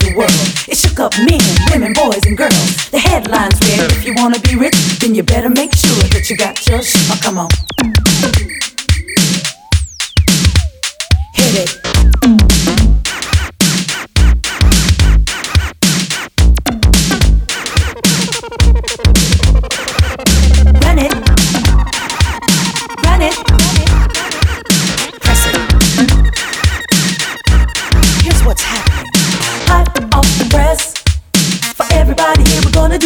of the world. It shook up men, women, boys, and girls. The headlines read, if you wanna be rich, then you better make sure that you got your shit. Oh, come on. hit it.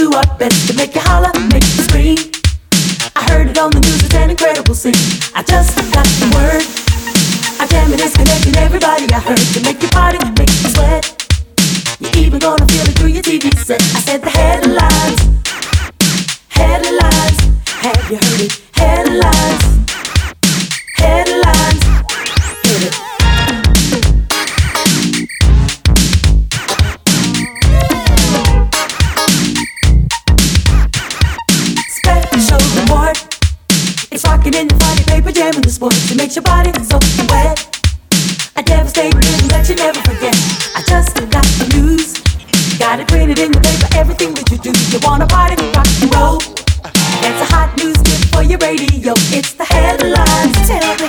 Do our best to make you holler, make you scream. I heard it on the news, it's an incredible scene. I just got the word. I damn it, it's connecting everybody I heard to make you party, make you sweat. You're even gonna feel it through your TV set. I said the headlines, headlines. Have you heard it? Headlines, headlines. It makes your body so wet. A devastating rhythm that you never forget. I just got the news. Got it printed in the paper, everything that you do. You wanna party, rock and roll. That's a hot news tip for your radio. It's the headlines. Tell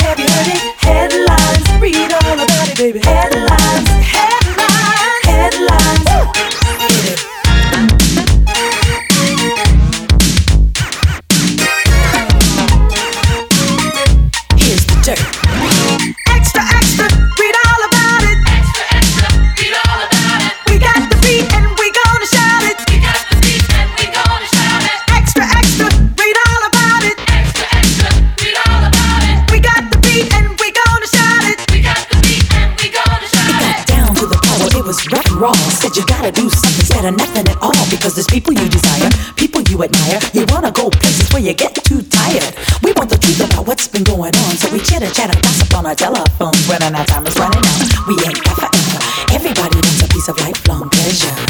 Something instead of nothing at all. Because there's people you desire, people you admire. You wanna go places where you get too tired. We want the truth about what's been going on. So we chitter chatter gossip on our telephones. When our time is running out, we ain't got forever. Everybody wants a piece of lifelong pleasure.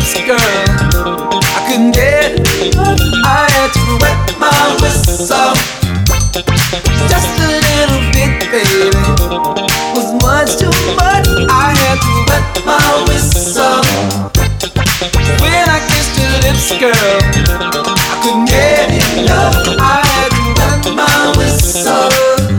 Lips, girl. I couldn't get up. I had to wet my whistle. Just a little bit, baby. Was much too much. I had to wet my whistle. When I kissed your lips, girl, I couldn't get enough. I had to wet my whistle.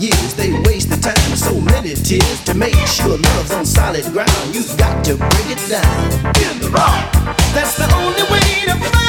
years they the time, so many tears to make sure love's on solid ground. You've got to break it down in the rock. That's the only way to find.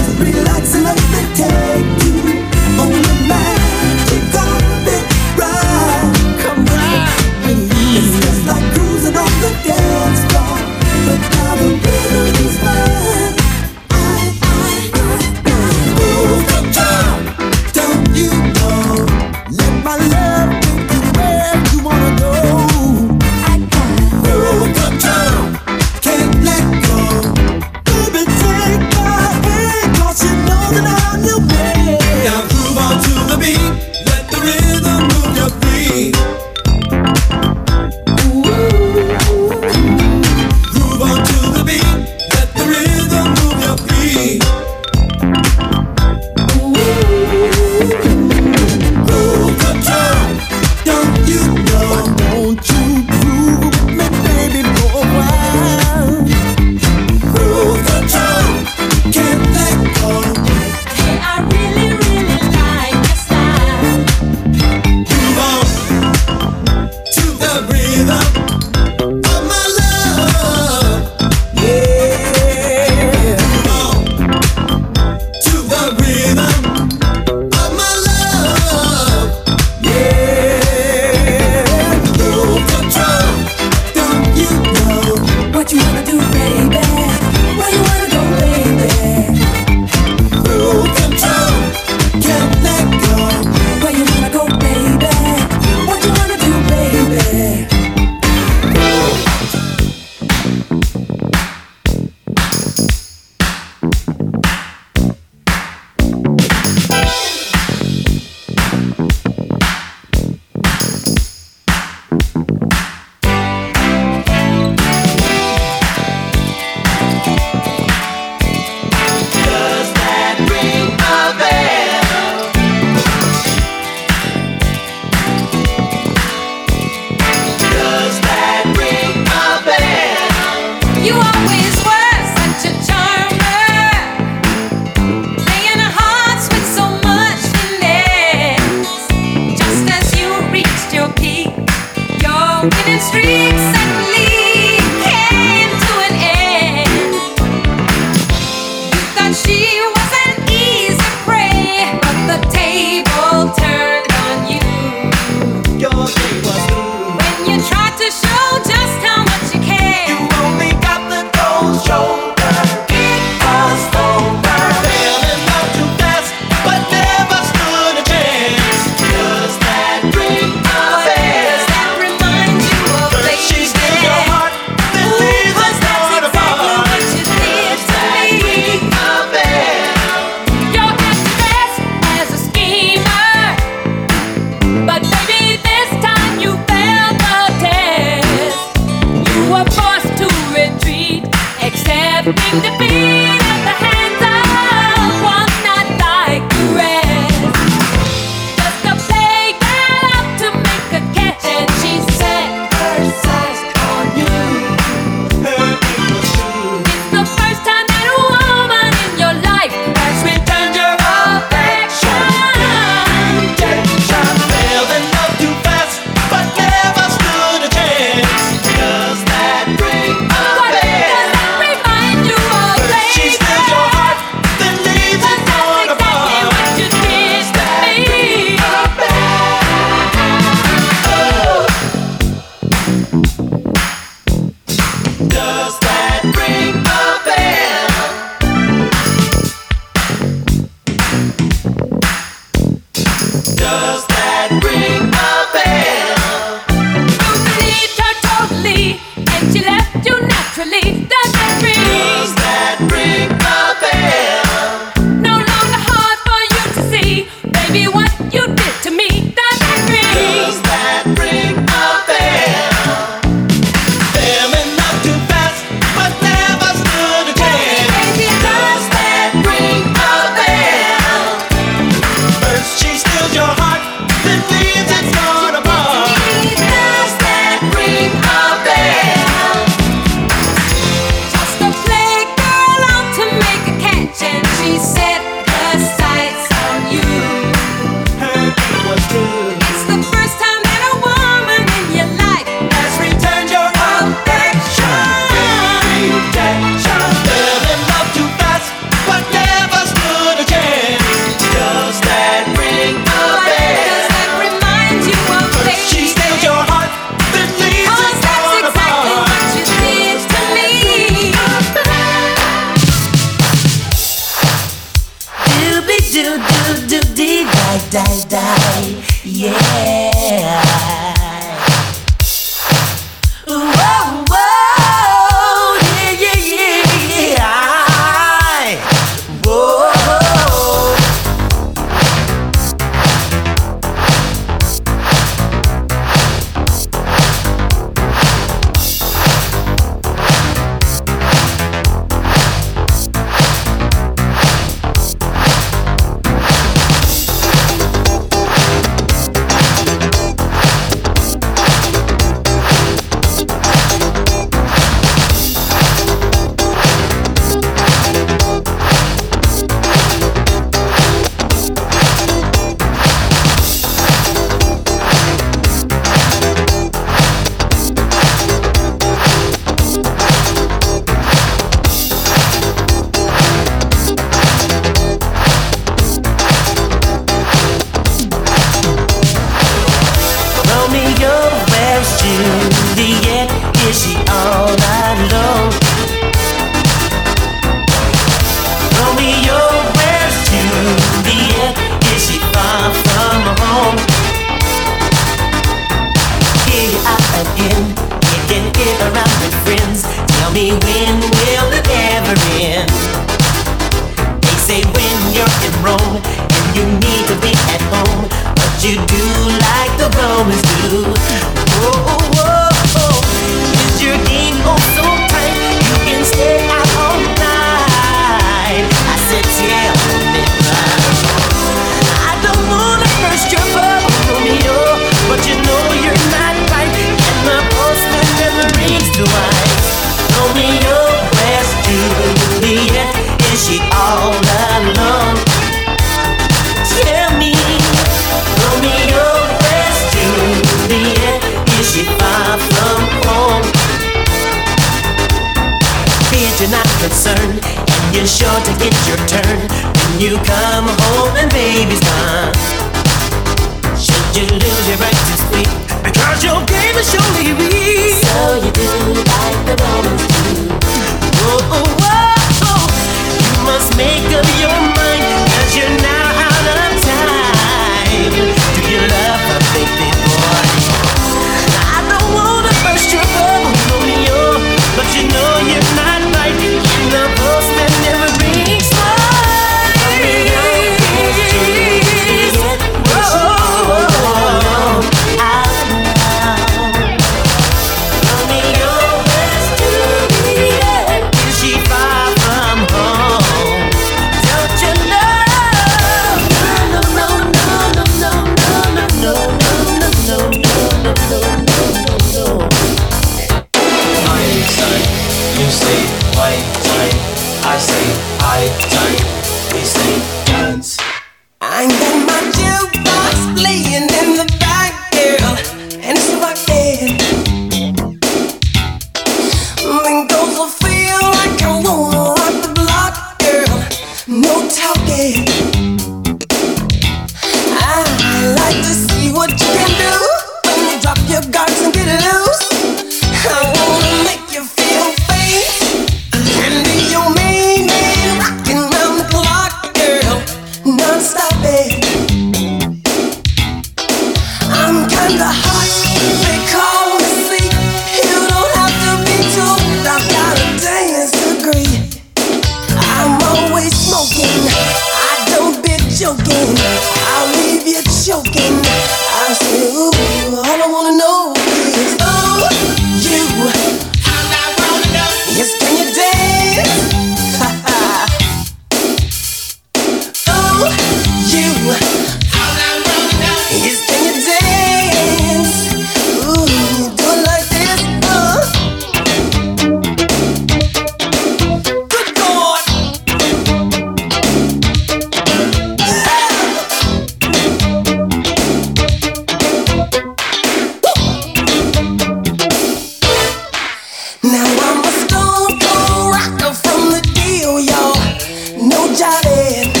no jiving.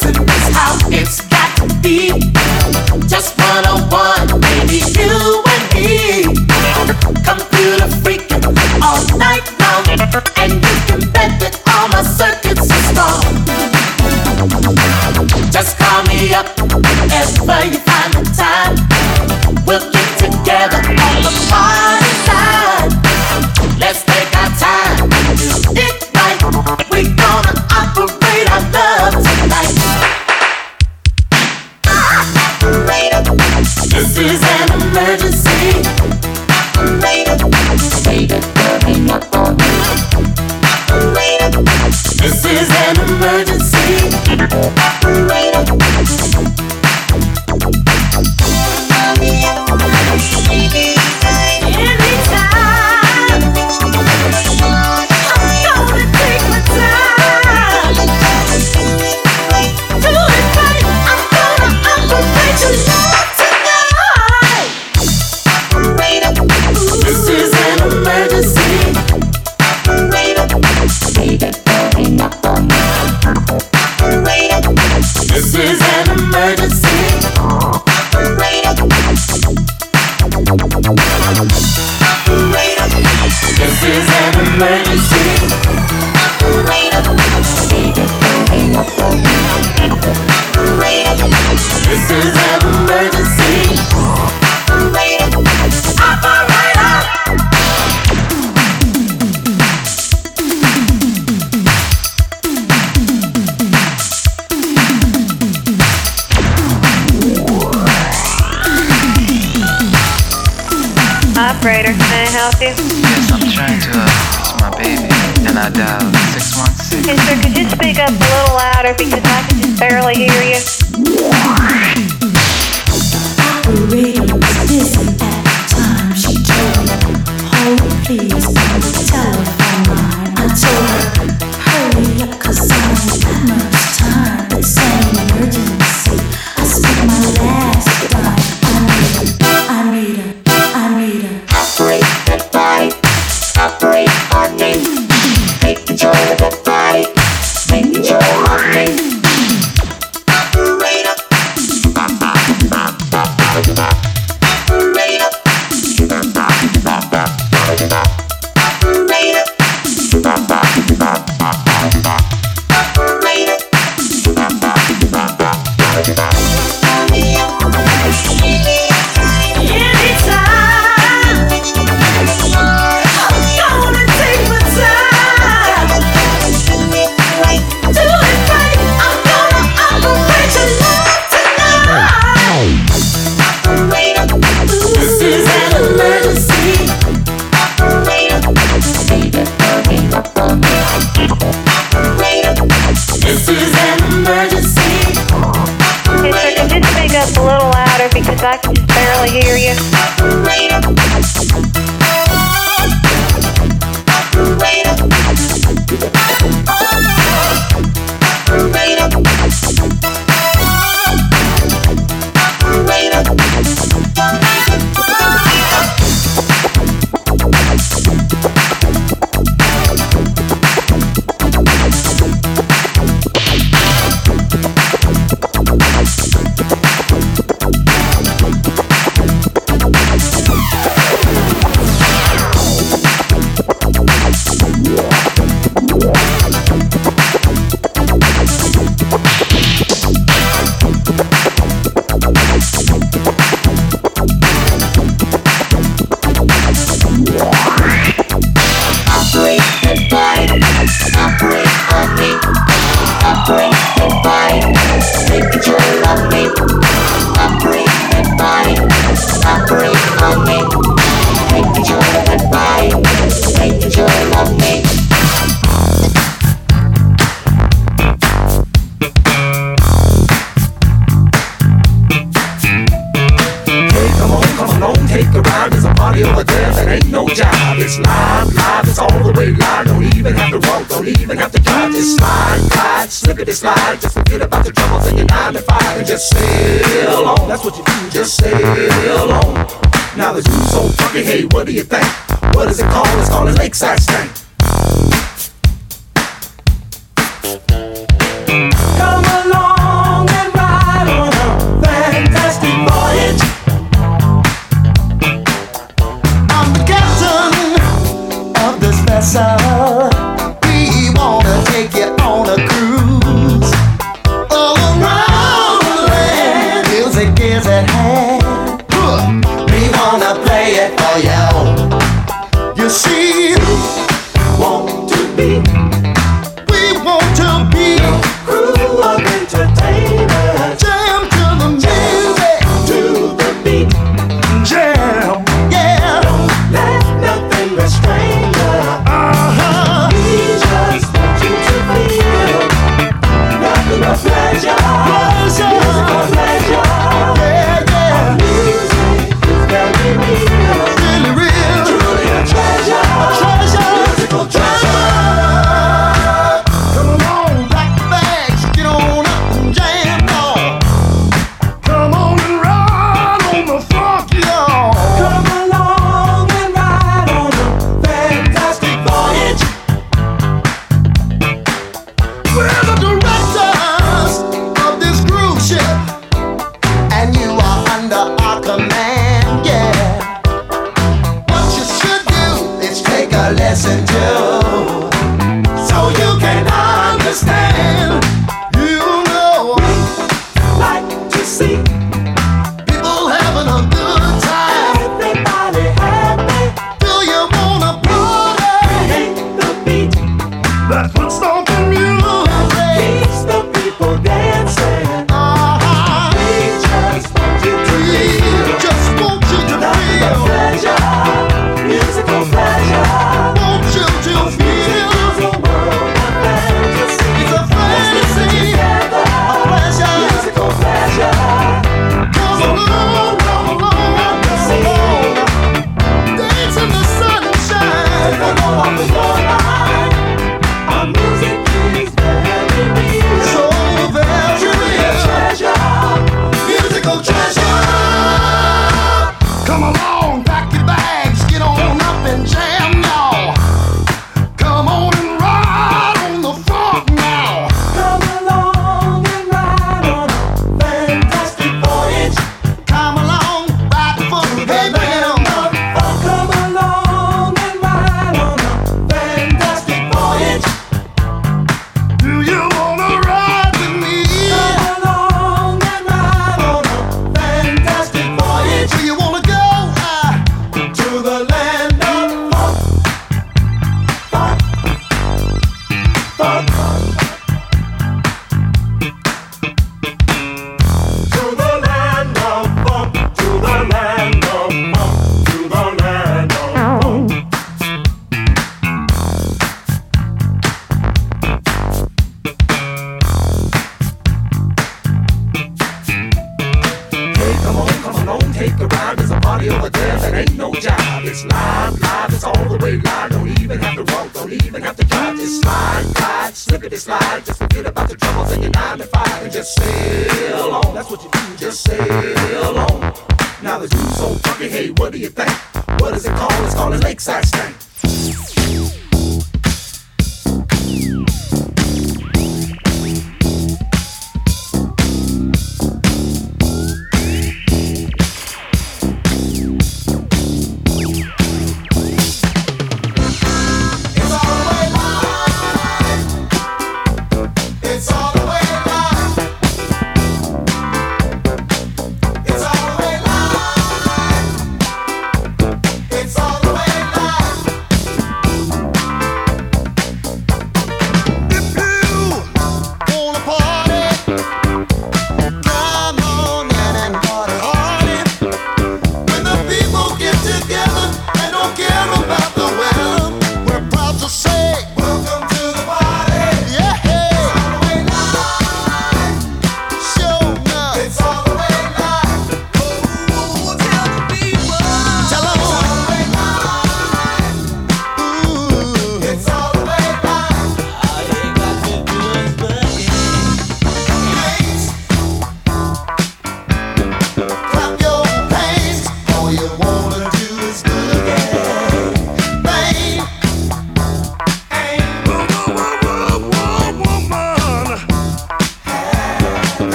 Have much time. It's